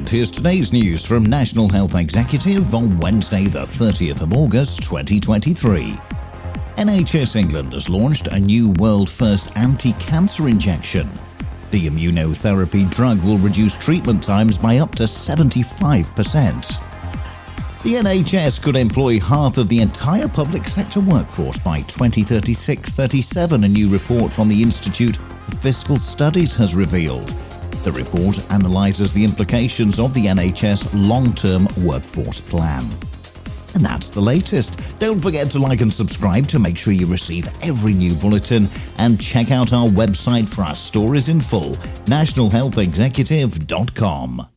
And here's today's news from National Health Executive on Wednesday, the 30th of August, 2023. NHS England has launched a new world first anti cancer injection. The immunotherapy drug will reduce treatment times by up to 75%. The NHS could employ half of the entire public sector workforce by 2036 37, a new report from the Institute for Fiscal Studies has revealed. The report analyses the implications of the NHS long term workforce plan. And that's the latest. Don't forget to like and subscribe to make sure you receive every new bulletin and check out our website for our stories in full nationalhealthexecutive.com.